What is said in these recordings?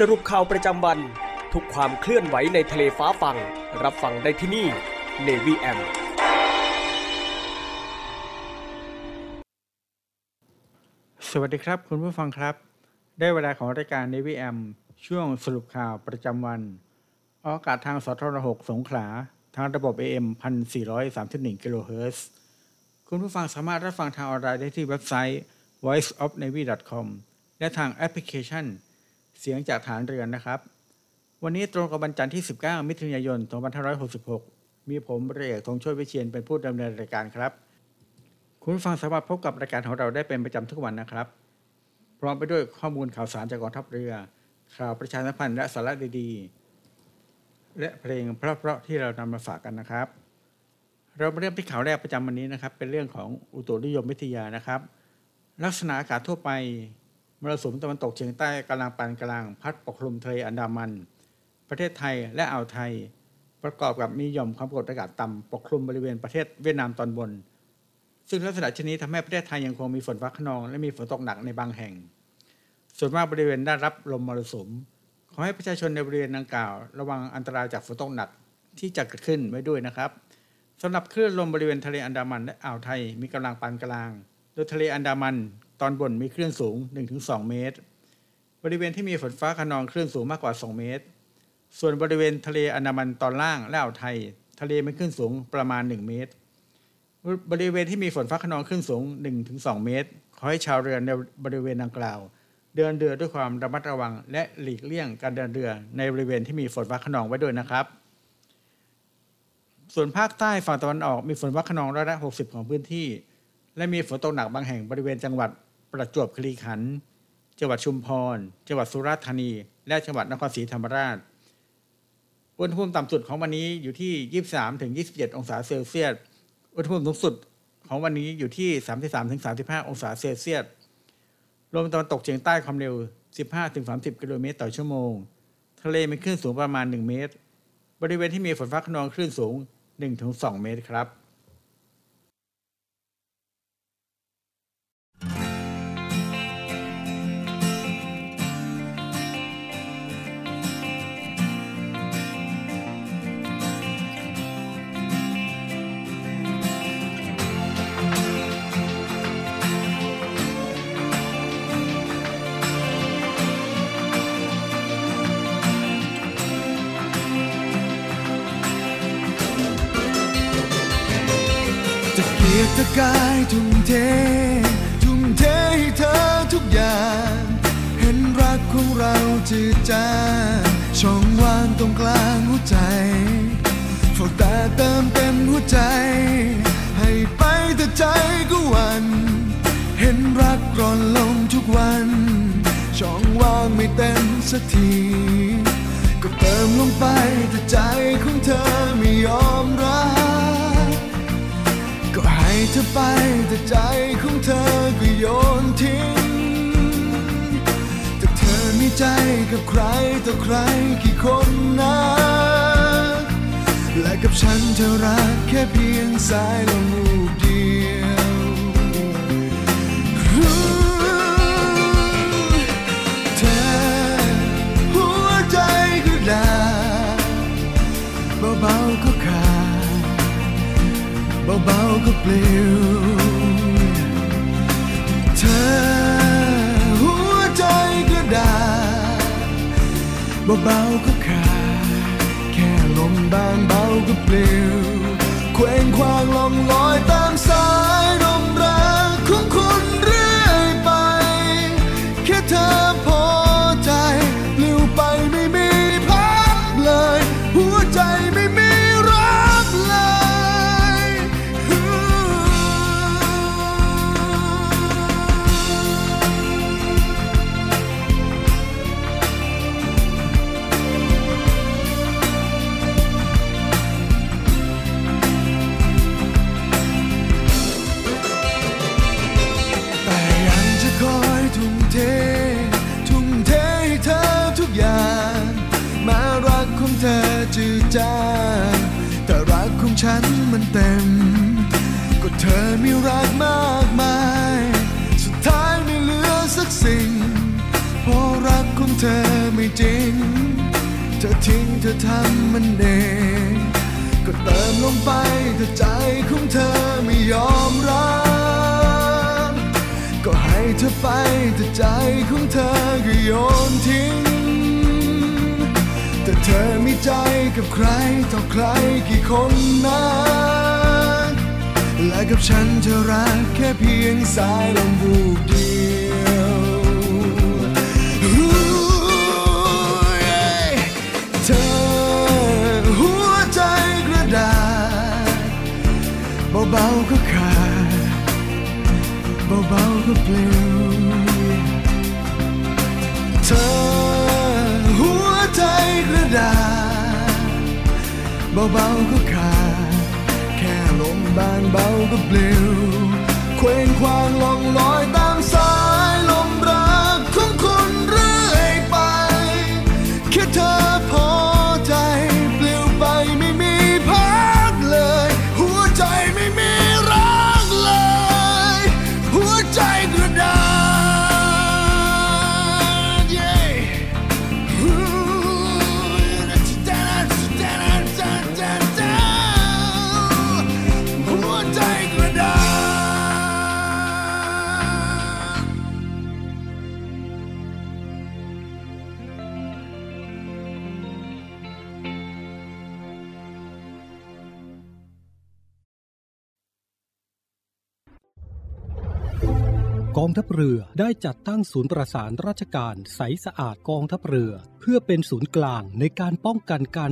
สรุปข่าวประจำวัน ทุกความเคลื่อนไหวในทะเลฟ้าฟัง รับฟังได้ที่นี่ Navy M สวัสดีครับ คุณผู้ฟังครับ ได้เวลาของรายการ Navy M ช่วงสรุปข่าวประจำวัน ออกอากาศทางสทรหสงขลา ทางระบบ AM 1431กิโลเฮิรตซ์คุณผู้ฟังสามารถรับฟังทางออนไลน์ได้ที่เว็บไซต์ voiceofnavy.com และทางแอปพลิเคชัน เสียงจากฐานเรือนนะครับ วันนี้ตรงกับวันจันทร์ที่ 19 มิถุนายน 2566 มีผมเรียกธงช่วยวิเชียนเป็นผู้ดำเนินรายการครับ คุณฟังสามารถพบกับรายการของเราได้เป็นประจำทุกวันนะครับ พร้อมไปด้วยข้อมูลข่าวสารจากกองทัพเรือ ข่าวประชาสัมพันธ์และสาระดีๆ และเพลงเพราะๆที่เรานำมาฝากกันนะครับ เราเริ่มที่ข่าวแรกประจำวันนี้นะครับ เป็นเรื่องของอุตุนิยมวิทยานะครับ ลักษณะอากาศทั่วไป มรสุมตะวันตกเฉียงใต้กำลังปานกลางพัดปกคลุมทะเลอันดามัน ประเทศไทยและอ่าวไทย ประกอบกับมีหย่อมความกดอากาศต่ำปกคลุมบริเวณประเทศเวียดนามตอนบน ซึ่งลักษณะชนี้ทำให้ประเทศไทยยังคงมีฝนฟ้าขนอง และมีฝนตกหนักในบางแห่ง ส่วนมากบริเวณได้รับลมมรสุมขอให้ประชาชนในบริเวณดังกล่าว ระวังอันตรายจากฝนตกหนักที่จะเกิดขึ้นไว้ด้วยนะครับสำหรับคลื่นลมบริเวณทะเลอันดามันและอ่าวไทยมีกำลังปานกลาง โดยทะเลอันดามัน ตอนบนมีคลื่นสูง 1-2 เมตร บริเวณที่มีฝนฟ้าขนองคลื่นสูงมากกว่า 2 เมตร ส่วนบริเวณทะเลอันดามันตอนล่างและอ่าวไทย ทะเลมีคลื่นสูงประมาณ 1 เมตร บริเวณที่มีฝนฟ้าขนองคลื่นสูง 1-2 เมตร ขอให้ชาวเรือในบริเวณดังกล่าว เดินเรือด้วยความระมัดระวัง และหลีกเลี่ยงการเดินเรือในบริเวณที่มีฝนฟ้าขนองไว้ด้วยนะครับส่วนภาคใต้ฝั่งตะวันออกมีฝนฟ้าขนองร้อยละ 60 ของพื้นที่ และมีฝนตกหนักบางแห่งบริเวณจังหวัดประจวบคีรีขันธ์จังหวัดชุมพร จังหวัดสุราษฎร์ธานี และจังหวัดนครศรีธรรมราช อุณหภูมิต่ำสุดของวันนี้อยู่ที่ 23ถึง27 องศาเซลเซียส อุณหภูมิสูงสุดของวันนี้อยู่ที่ 33ถึง35 องศาเซลเซียส ลมตะวันตกเฉียงใต้ความเร็ว 15ถึง30 กิโลเมตรต่อชั่วโมง ทะเลมีคลื่นสูงประมาณ 1 เมตร บริเวณที่มีฝนฟ้าขนองคลื่นสูง 1-2 เมตรครับ กายทุ่มเท ทุ่มเทให้เธอทุกอย่าง เห็นรักของเราจืดจางช่องว่างตรงกลางหัวใจฝาแต่เติมเต็มหัวใจ ให้ไปแต่ใจก็วัน เห็นรักร่อนลงทุกวันช่องว่างไม่เต็มสักที ก็เติมลงไปแต่ใจของเธอไม่ยอมรับ เธอไปแต่ใจของเธอก็โยนทิ้งแต่เธอมีใจกับใครต่อใครกี่คนนะและกับฉันเธอรักแค่เพียงสายลม ปลิวเธอหัวใจกระดาษเบาๆก็ขาดแค่ลมบางเบาก็ปลิวเคว้งคว้างลองลอยต จริง เธอทิ้งเธอทำมันเอง ก็เติมลงไปแต่ใจของเธอไม่ยอมรับ ก็ให้เธอไปแต่ใจของเธอก็โยนทิ้ง แต่เธอมีใจกับใครต่อใครกี่คนนะและกับฉันเธอรักแค่เพียงสายลมบูบเดียว เบาก็ปลิวเธอหัวใจกระดาษเบาๆก็ขาดแค่ลมบานเบาก็ปลิวเคว้งควางลองลอยต องทัพเรือได้จัดตั้งศูนย์ประสานราชการใสสะอาดกองทัพเรือ เพื่อเป็นศูนย์กลางในการป้องกันการ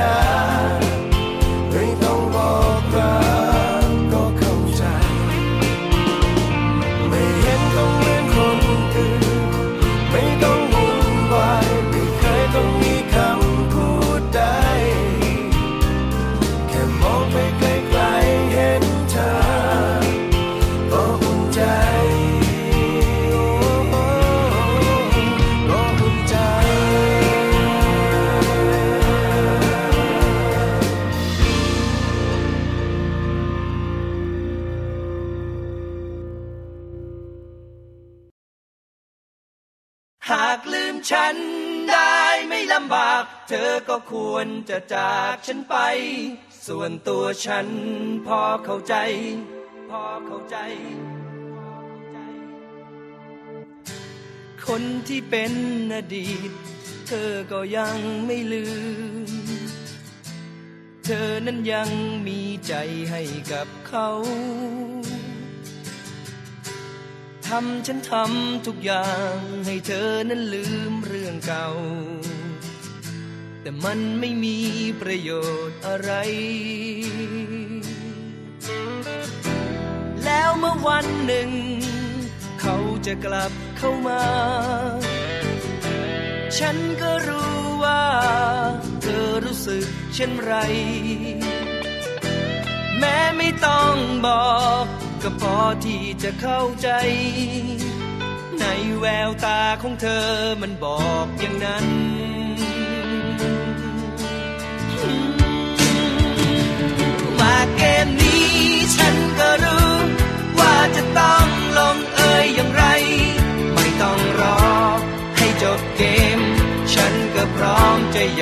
สั ก็ควรจะจากฉันไป ส่วนตัวฉันพอเข้าใจ พอเข้าใจ คนที่เป็นอดีต เธอก็ยังไม่ลืม เธอนั้นยังมีใจให้กับเขาทำฉันทำทุกอย่างให้เธอนั้นลืมเรื่องเก่า แต่มันไม่มีประโยชน์อะไร แล้วเมื่อวันหนึ่ง เขาจะกลับเข้ามา ฉันก็รู้ว่า เธอรู้สึกเช่นไร แม้ไม่ต้องบอกก็พอที่จะเข้าใจ ในแววตาของเธอมันบอกอย่างนั้น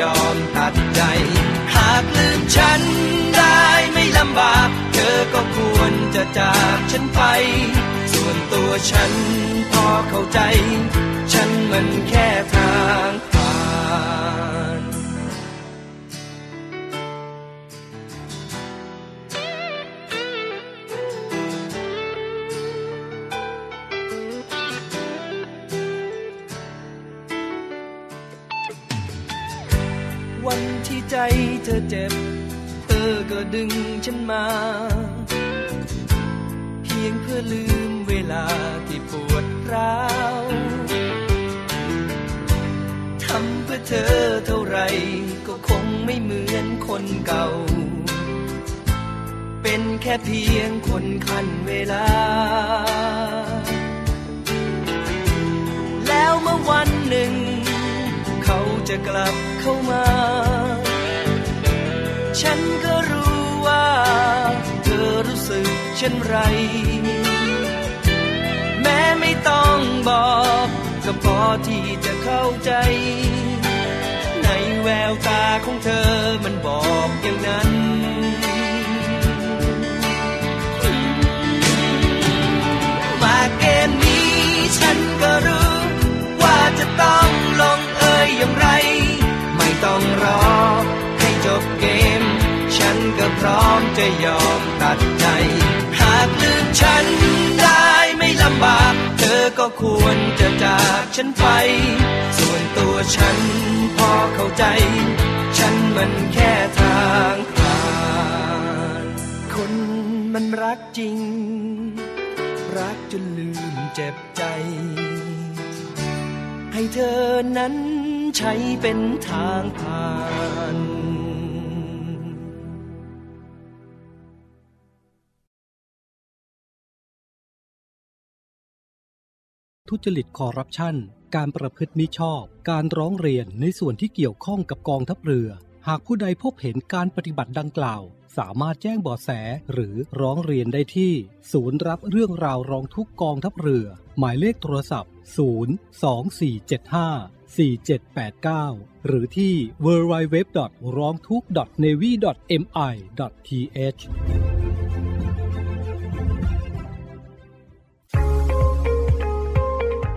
ยอมตัดใจ หากลืมฉันได้ไม่ลำบาก เธอก็ควรจะจากฉันไป ส่วนตัวฉันพอเข้าใจ ฉันมันแค่ทาง เธอเจ็บ เธอก็ดึงฉันมา เพียงเพื่อลืมเวลาที่ปวดร้าวทำเพื่อเธอเท่าไรก็คงไม่เหมือนคนเก่า เป็นแค่เพียงคนคันเวลา แล้วเมื่อวันหนึ่ง เขาจะกลับเข้ามา ฉันก็รู้ว่า เธอรู้สึกเช่นไร แม้ไม่ต้องบอกก็พอที่จะเข้าใจ ในแววตาของเธอมันบอกอย่างนั้นมาเกมนี้ฉันก็รู้ ว่าจะต้องลงเอยอย่างไร ไม่ต้องรอให้จบเกม ฉันก็พร้อมจะยอมตัดใจ หากลืมฉันได้ไม่ลำบาก เธอก็ควรจะจากฉันไป ส่วนตัวฉันพอเข้าใจ ฉันมันแค่ทางผ่านคนมันรักจริง รักจนลืมเจ็บใจ ให้เธอนั้นใช้เป็นทางผ่าน ทุจริตคอร์รัปชัน การประพฤติมิชอบ การร้องเรียนในส่วนที่เกี่ยวข้องกับกองทัพเรือ หากผู้ใดพบเห็นการปฏิบัติดังกล่าว สามารถแจ้งเบาะแสหรือร้องเรียนได้ที่ ศูนย์รับเรื่องราวร้องทุกกองทัพเรือ หมายเลขโทรศัพท์ 02475 4789 หรือที่ www. ร้องทุกข์ navy mi th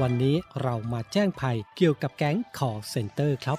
วันนี้เรามาแจ้งภัยเกี่ยวกับแก๊งขอเซ็นเตอร์ครับ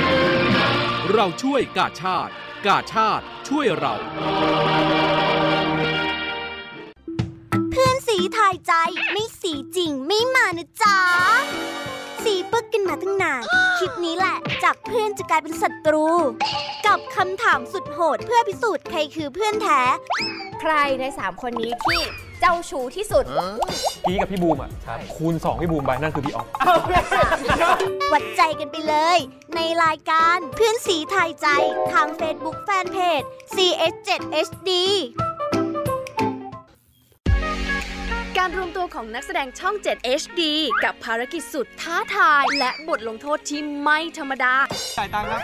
024755683 เราช่วยกาชาติ กาชาติช่วยเรา เพื่อนสีทายใจไม่สีจริงไม่มานะจ๊ะ สีปึกกันมาตั้งนาน คลิปนี้แหละ จากเพื่อนจะกลายเป็นศัตรู กับคำถามสุดโหดเพื่อพิสูจน์ใครคือเพื่อนแท้ ใครใน3คนนี้ที่ เจ้าชู้ที่สุดพี่กับพี่บูมอะคูณ 2 พี่บูมไปนั่นคือพี่ออฟวัดใจกันไปเลย ในรายการเพื่อนสีทายใจทาง Facebook Fanpage CS7HD การรวมตัวของนักแสดงช่อง 7 HD กับภารกิจสุดท้าทาย และบทลงโทษที่ไม่ธรรมดาจ่ายตังค์ครับ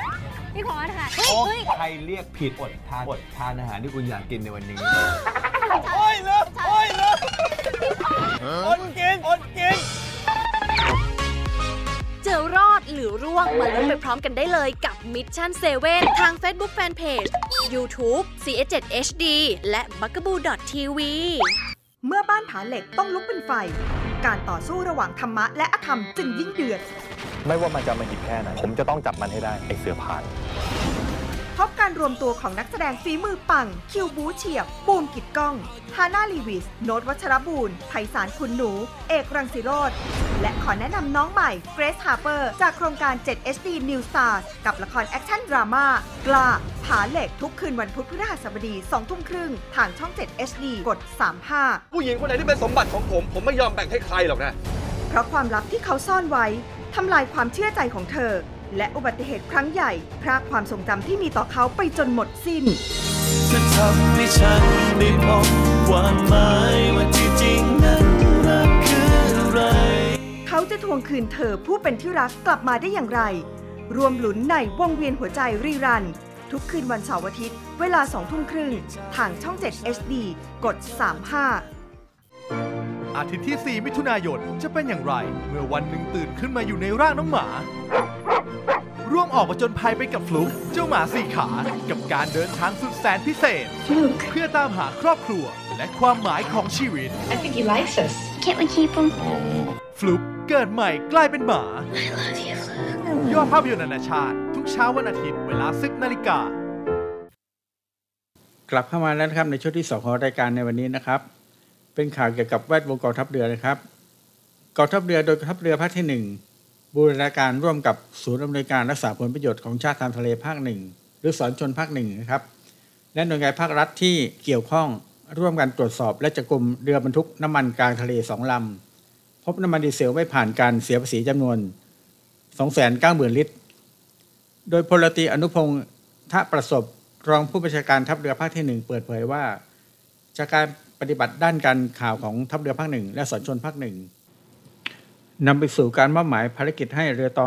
พี่ขอค่ะโอ้ใครเรียกผิดอดทานอดทานอาหารที่คุณอยากกินในวันนี้โอ้ยเลิกโอ้ยเลิกอดกินอดกินเจอรอดหรือร่วงมาลุ้นไปพร้อมกันได้เลยกับ Mission 7 ทาง Facebook Fanpage YouTube CS7 HD และ b u g a b o o TV เมื่อบ้านผาเหล็กต้องลุกเป็นไฟ การต่อสู้ระหว่างธรรมะและอธรรมจึงยิ่งเดือด ไม่ว่ามันจะอำมหิตแค่ไหนผมจะต้องจับมันให้ได้ไอ้เสือผ่านพบการรวมตัวของนักแสดงฝีมือปัง คิวบู๊เฉียบ บูมกิตต์ก้อง ฮาน่าลีวิส โน้ตวัชรบูลไพศาลคุณหนู เอกรังสิโรจน์ และขอแนะนำน้องใหม่เกรซฮาร์เปอร์จากโครงการ 7 HD New Stars กับละครแอคชั่นดราม่ากล้าผาเหล็กทุกคืนวันพุธพฤหัสบดี2ทุ่มครึ่งทางช่อง 7 HD กด 35 ผู้หญิงคนไหนที่เป็นสมบัติของผม ผมไม่ยอมแบ่งให้ใครหรอกนะ เพราะความลับที่เขาซ่อนไว้ทำลายความเชื่อใจของเธอ และอุบัติเหตุครั้งใหญ่ พรากความทรงจำที่มีต่อเขาไปจนหมดสิ้นเธอทำให้ฉันได้พบความหมายว่าที่จริงนั้นรักคืออะไร เขาจะทวงคืนเธอผู้เป็นที่รักกลับมาได้อย่างไร รวมหลุนในวงเวียนหัวใจรีรัน ทุกคืนวันเสาร์อาทิตย์ เวลาสองทุ่มครึ่งทางช่อง 7 HD กด 35 อาทิตย์ที่ 4 มิถุนายนจะเป็นอย่างไร เมื่อวันหนึ่งตื่นขึ้นมาอยู่ในร่างน้องหมา ร่วมออกมาจนภัยไปกับฟลุกเจ้าหมาสี่ขา กับการเดินทางสุดแสนพิเศษ เพื่อตามหาครอบครัว และความหมายของชีวิต I think he likes us. Can't we keep him? ฟลุกเกิดใหม่กลายเป็นหมา ยอดภาพยนตร์นานาชาติ ทุกเช้าวันอาทิตย์เวลา10นาฬิกา กลับเข้ามาแล้วนะครับในช่วงที่สองของรายการในวันนี้นะครับ เป็นข่าวเกี่ยวกับแวดวงกองทัพเรือนะครับกองทัพเรือโดยกองทัพเรือภาคที่หนึ่งบูรณาการร่วมกับศูนย์อำนวยการรักษาผลประโยชน์ของชาติทางทะเลภาคหนึ่งหรือสอนชนภาคหนึ่งนะครับ และหน่วยงานภาครัฐที่เกี่ยวข้องร่วมกันตรวจสอบและจับกลุ่มเรือบรรทุกน้ำมันกลางทะเลสองลำ พบน้ำมันดีเซลไม่ผ่านการเสียภาษีจำนวน 290,000 ลิตร โดยพลตีอนุพงศ์ทะประสบรองผู้บัญชาการทัพเรือภาคที่หนึ่งเปิดเผยว่า จากการปฏิบัติด้านการข่าวของทัพเรือภาคหนึ่งและสอนชนภาคหนึ่งนำไปสู่การมอบหมายภารกิจให้เรือต่อ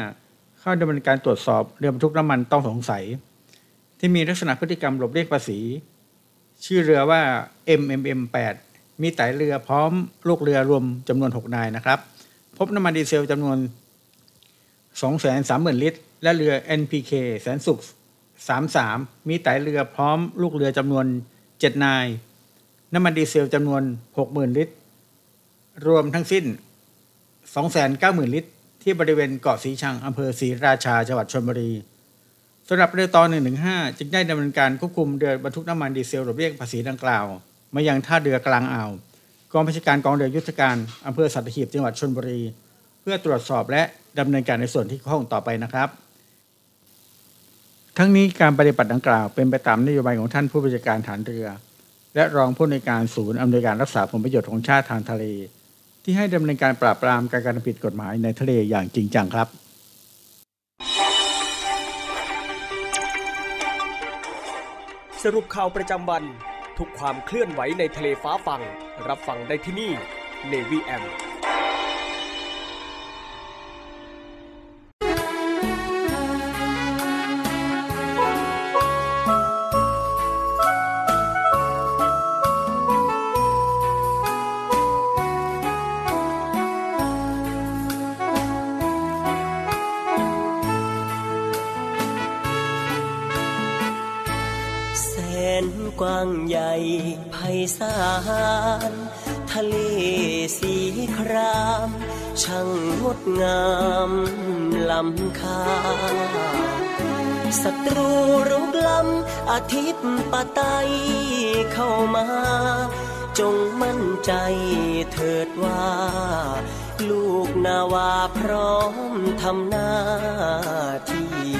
1-5เข้าดำเนินการตรวจสอบเรือบรรทุกน้ำมันต้องสงสัย ที่มีลักษณะพฤติกรรมหลบเลี่ยงภาษี ชื่อเรือว่า MMM 8 มีไตเรือพร้อมลูกเรือรวมจำนวน 6 นายนะครับ พบน้ำมันดีเซลจำนวน 230,000 ลิตร และเรือ NPK แสนสุข 33 มีไตเรือพร้อมลูกเรือจำนวน 7 นาย น้ำมันดีเซลจำนวน 60,000 ลิตร รวมทั้งสิ้น 290,000 ลิตร ที่บริเวณเกาะสีชังอำเภอศรีราชาจังหวัดชลบุรีสำหรับเรือต่อ115 จึงได้ดำเนินการควบคุมเรือบรรทุกน้ำมันดีเซลหลบเลี่ยงภาษีดังกล่าว มายังท่าเรือกลางอ่าวกองบัญชาการกองเรือยุทธการอำเภอสัตหีบจังหวัดชลบุรี เพื่อตรวจสอบและดำเนินการในส่วนที่ข้องต่อไปนะครับ ทั้งนี้การปฏิบัติดังกล่าวเป็นไปตามนโยบายของท่านผู้บัญชาการฐานเรือ และรองผู้ในการศูนย์อำนวยการรักษาผลประโยชน์ของชาติทางทะเล ที่ให้ดำเนินการปราบปรามการกระทำผิดกฎหมายในทะเลอย่างจริงจังครับสรุปข่าวประจำวัน ทุกความเคลื่อนไหวในทะเลฟ้าฟัง รับฟังได้ที่นี่ Navy M กว้างใหญ่ไพศาลทะเลสีคราม ช่างงดงามล้ำค่าศัตรูรุกล้ำอาทิตย์ปะไตเข้ามา จงมั่นใจเถิดว่า ลูกนาวาพร้อมทำหน้าที่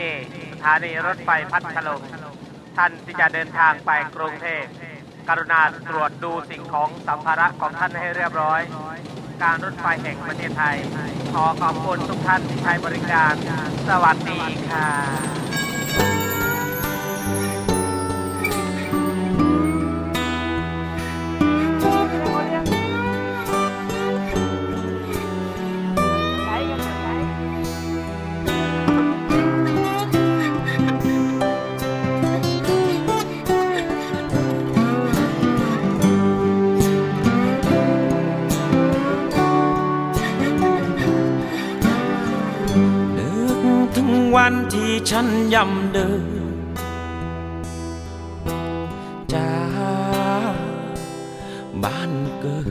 ที่สถานีรถไฟพัทลุงท่านที่จะเดินทางไปกรุงเทพกรุณาตรวจดูสิ่งของสัมภาระของท่านให้เรียบร้อย การรถไฟแห่งประเทศไทย ขอขอบคุณทุกท่านที่ใช้บริการ สวัสดีค่ะ ฉันย่ำเดินจากบ้านเกิด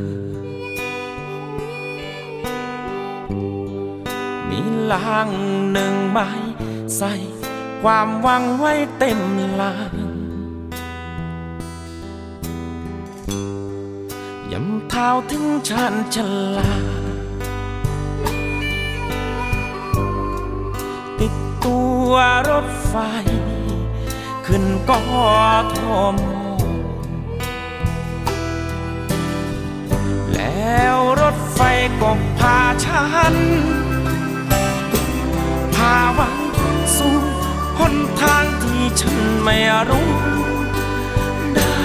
มีลางหนึ่งใบใส่ความหวังไว้เต็มลางย้ำเท้าถึงฉันฉลา วรถไฟ ขึ้นกอทมแล้วรถไฟก็พาฉัน พาวังสู่หนทางที่ฉันไม่รู้ได้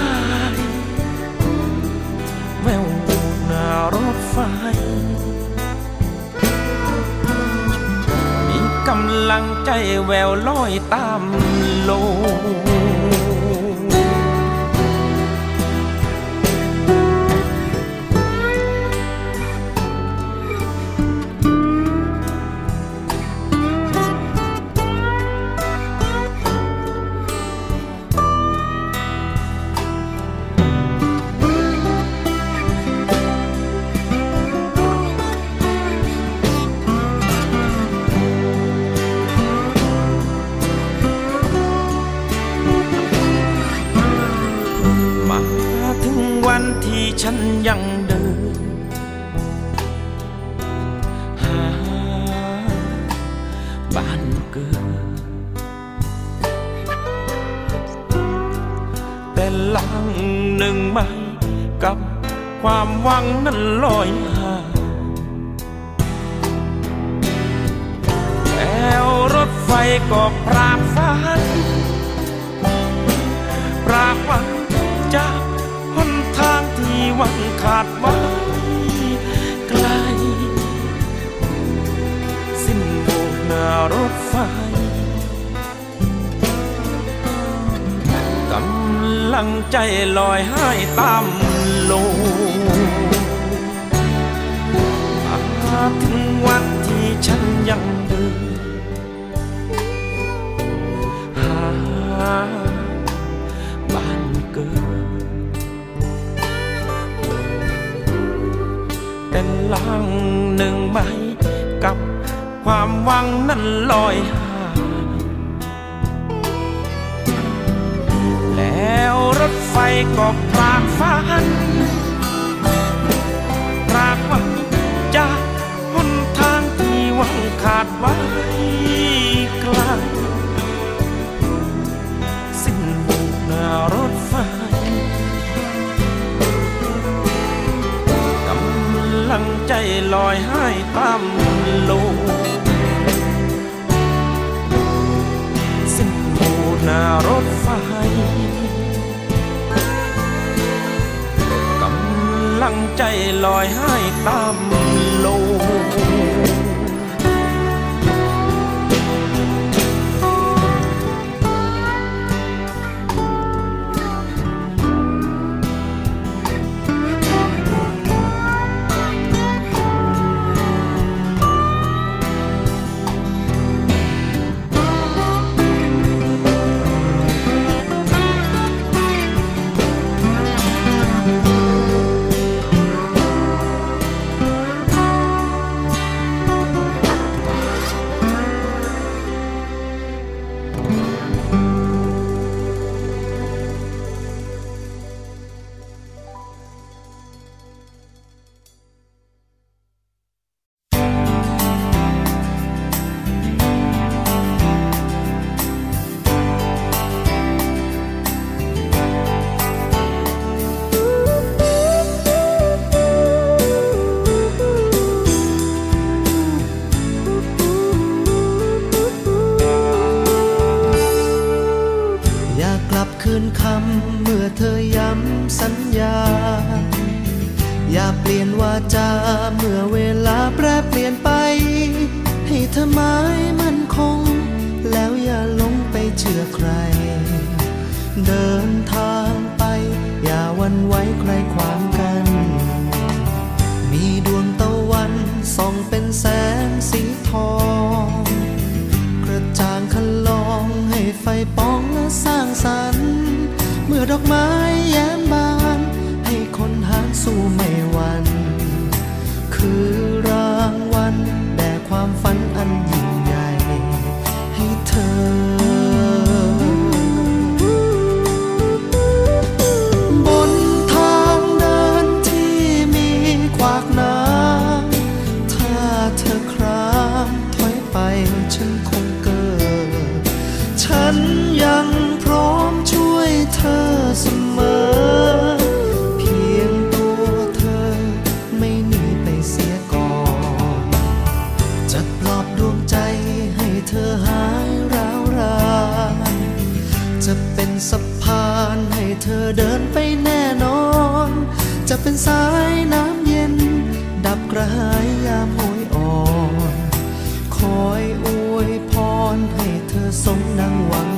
แววหน้ารถไฟ กำลังใจแววลอยตามโล ก็พรากฝันพรากวังจากหนทางที่หวังขาดไว้ไกลสิ้นบุกนารถไฟกำลังใจลอยให้ตาม ลังใจลอยให้ตามลม เมื่อเธอย้ำสัญญา อย่าเปลี่ยนวาจาเมื่อเวลาแปรเปลี่ยนไป ให้เธอหมายมันคง แล้วอย่าหลงไปเชื่อใคร เดินทางไป อย่าวันไว้ใครขวางกัน มีดวงตะวันส่องเป็นแสงสีทองกระจ่างคันลองให้ไฟปองและสร้างสรรค์ เมื่อดอกไม้แย้มบาน ให้คนหาสู้ไม่หวัน เธอเดินไปแน่นอน จะเป็นสายน้ำเย็น ดับกระหายยามหอยอ่อน คอยอวยพรให้เธอสมนังหวัง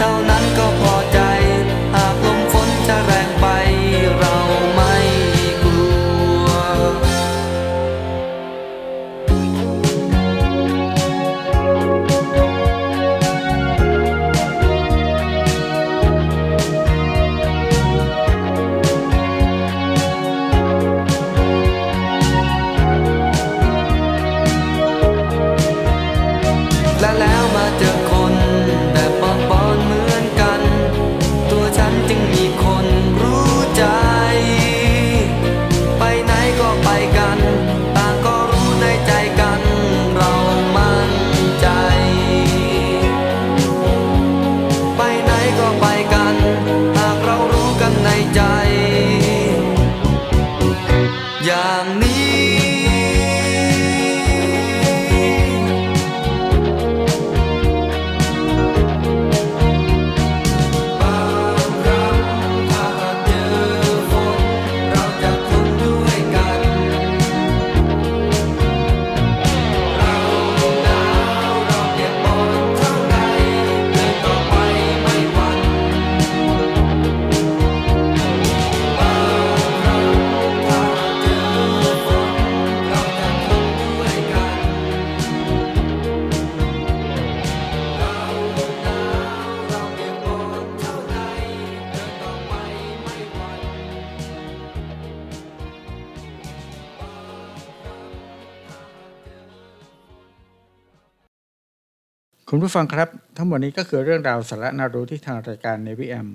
到。 ผู้ฟังครับ ทั้งหมดนี้ก็คือเรื่องราวสาระน่ารู้ที่ทางรายการ Navy M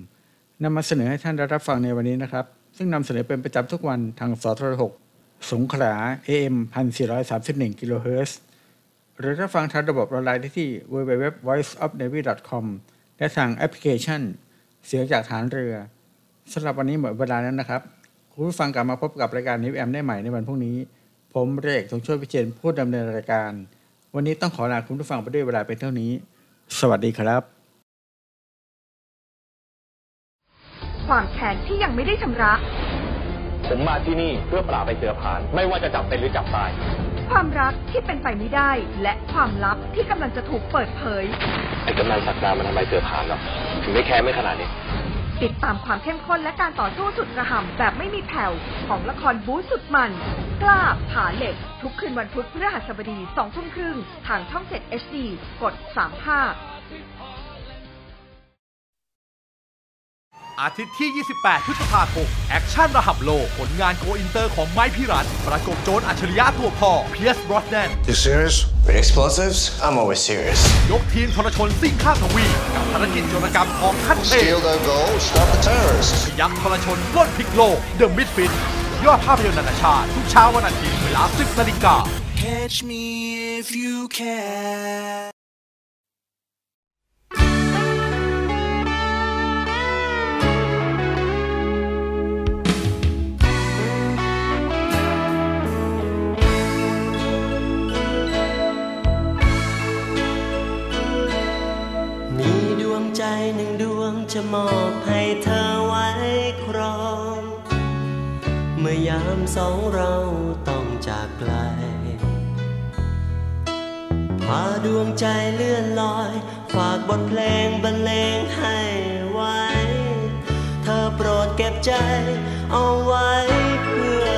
นำมาเสนอให้ท่านได้รับฟังในวันนี้นะครับ ซึ่งนำเสนอเป็นประจำทุกวันทางสทร6สงขลา AM 1431กิโลเฮิรตซ์หรือรับฟังทางระบบออนไลน์ได้ที่ www.voiceofnavy.com และทางแอปพลิเคชัน เสียงจากฐานเรือสำหรับวันนี้หมดเวลาแล้วนะครับ คุณผู้ฟังกลับมาพบกับรายการนิวแอมได้ใหม่ในวันพรุ่งนี้ ผมเรกสงช่วยพิเชนผู้ดำเนินรายการ วันนี้ต้องขอลาคุณผู้ฟังไปด้วยเวลาเป็นเท่านี้ สวัสดีครับ ความแค้นที่ยังไม่ได้ชำระ ผมมาที่นี่เพื่อปราบไปเสือผาน ไม่ว่าจะจับเป็นหรือจับตาย ความรักที่เป็นไปไม่ได้ และความลับที่กำลังจะถูกเปิดเผย ไอ้กำนันสักดามันทำไมเสือผานหรอถึงได้แค้นไม่ขนาดนี้ ติดตามความเข้มข้นและการต่อสู้สุดกระห่ำแบบไม่มีแผ่วของละครบู๊สุดมัน กล้าผาเหล็ก ทุกคืนวันพุธพฤหัสบดีสองทุ่มครึ่งทางช่อง 7 HD กด 35 อาทิตย์ที่ 28 พฤษภาคม แอคชั่นระดับโลก ผลงานโกอินเตอร์ของไมค์ พิรัชต์ประกบโจรอัจฉริยะตัวพ่อ Pierce Brosnan You serious? With explosives? I'm always serious. ยกทีมทรชนซิ่งข้ามทวีปกับภารกิจโจรกรรมของขั้นเทพ Steal their gold, stop the terrorists. พยัคฆ์ทรชนปล้นพลิกโลก The Misfits ยอดภาพยนตร์นานาชาติ ทุกเช้าวันอาทิตย์เวลา 10นาฬิกา Catch me if you can. ใจหนึ่งดวงจะมอบให้เธอไว้ครอง เมื่อยามสองเราต้องจากไกล พาดวงใจเลื่อนลอย ฝากบทเพลงบรรเลงให้ไว้ เธอโปรดเก็บใจเอาไว้เพื่อรอ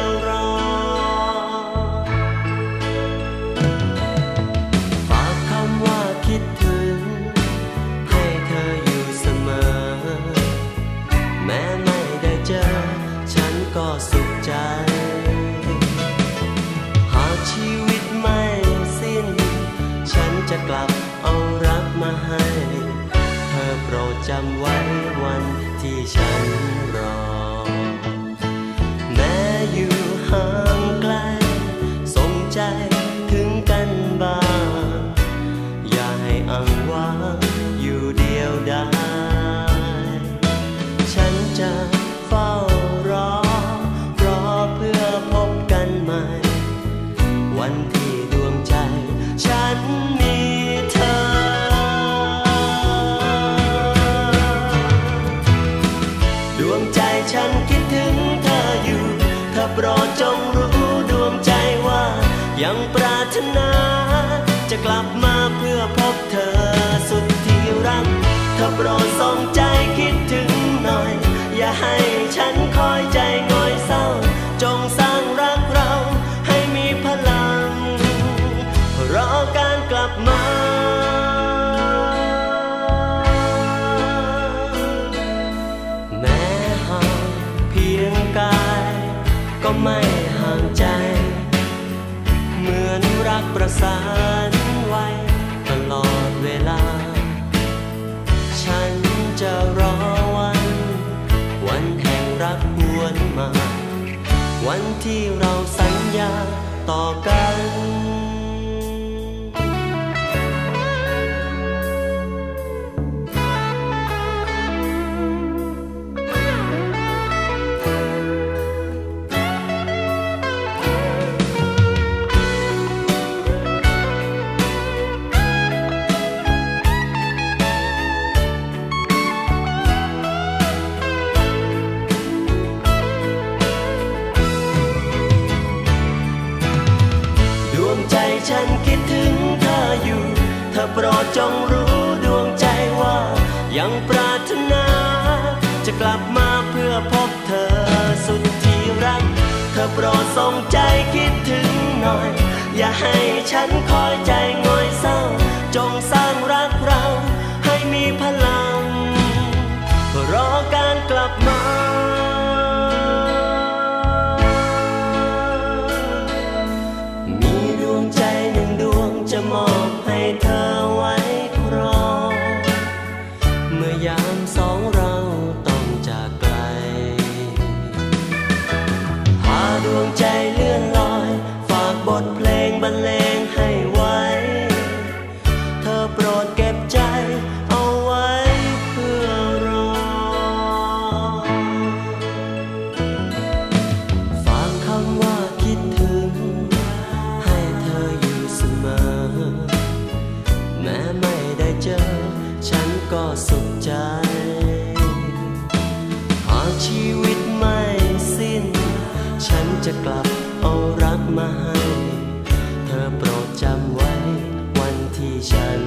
กประสานไว้ตลอดเวลา ฉันจะรอวัน วันแห่งรักหวนมา วันที่เราสัญญาต่อกัน จงรู้ดวงใจว่า ยังปรารถนา จะกลับมาเพื่อพบเธอสุดที่รัก เธอโปรดส่งใจคิดถึงหน่อย อย่าให้ฉันคอยใจง่อยเศร้า จงสร้างรักเราให้มีพลังรอการกลับมา เจอ ฉันก็สุขใจ หากชีวิตไม่สิ้น ฉันจะกลับเอารักมาให้ เธอโปรดจำไว้วันที่ฉัน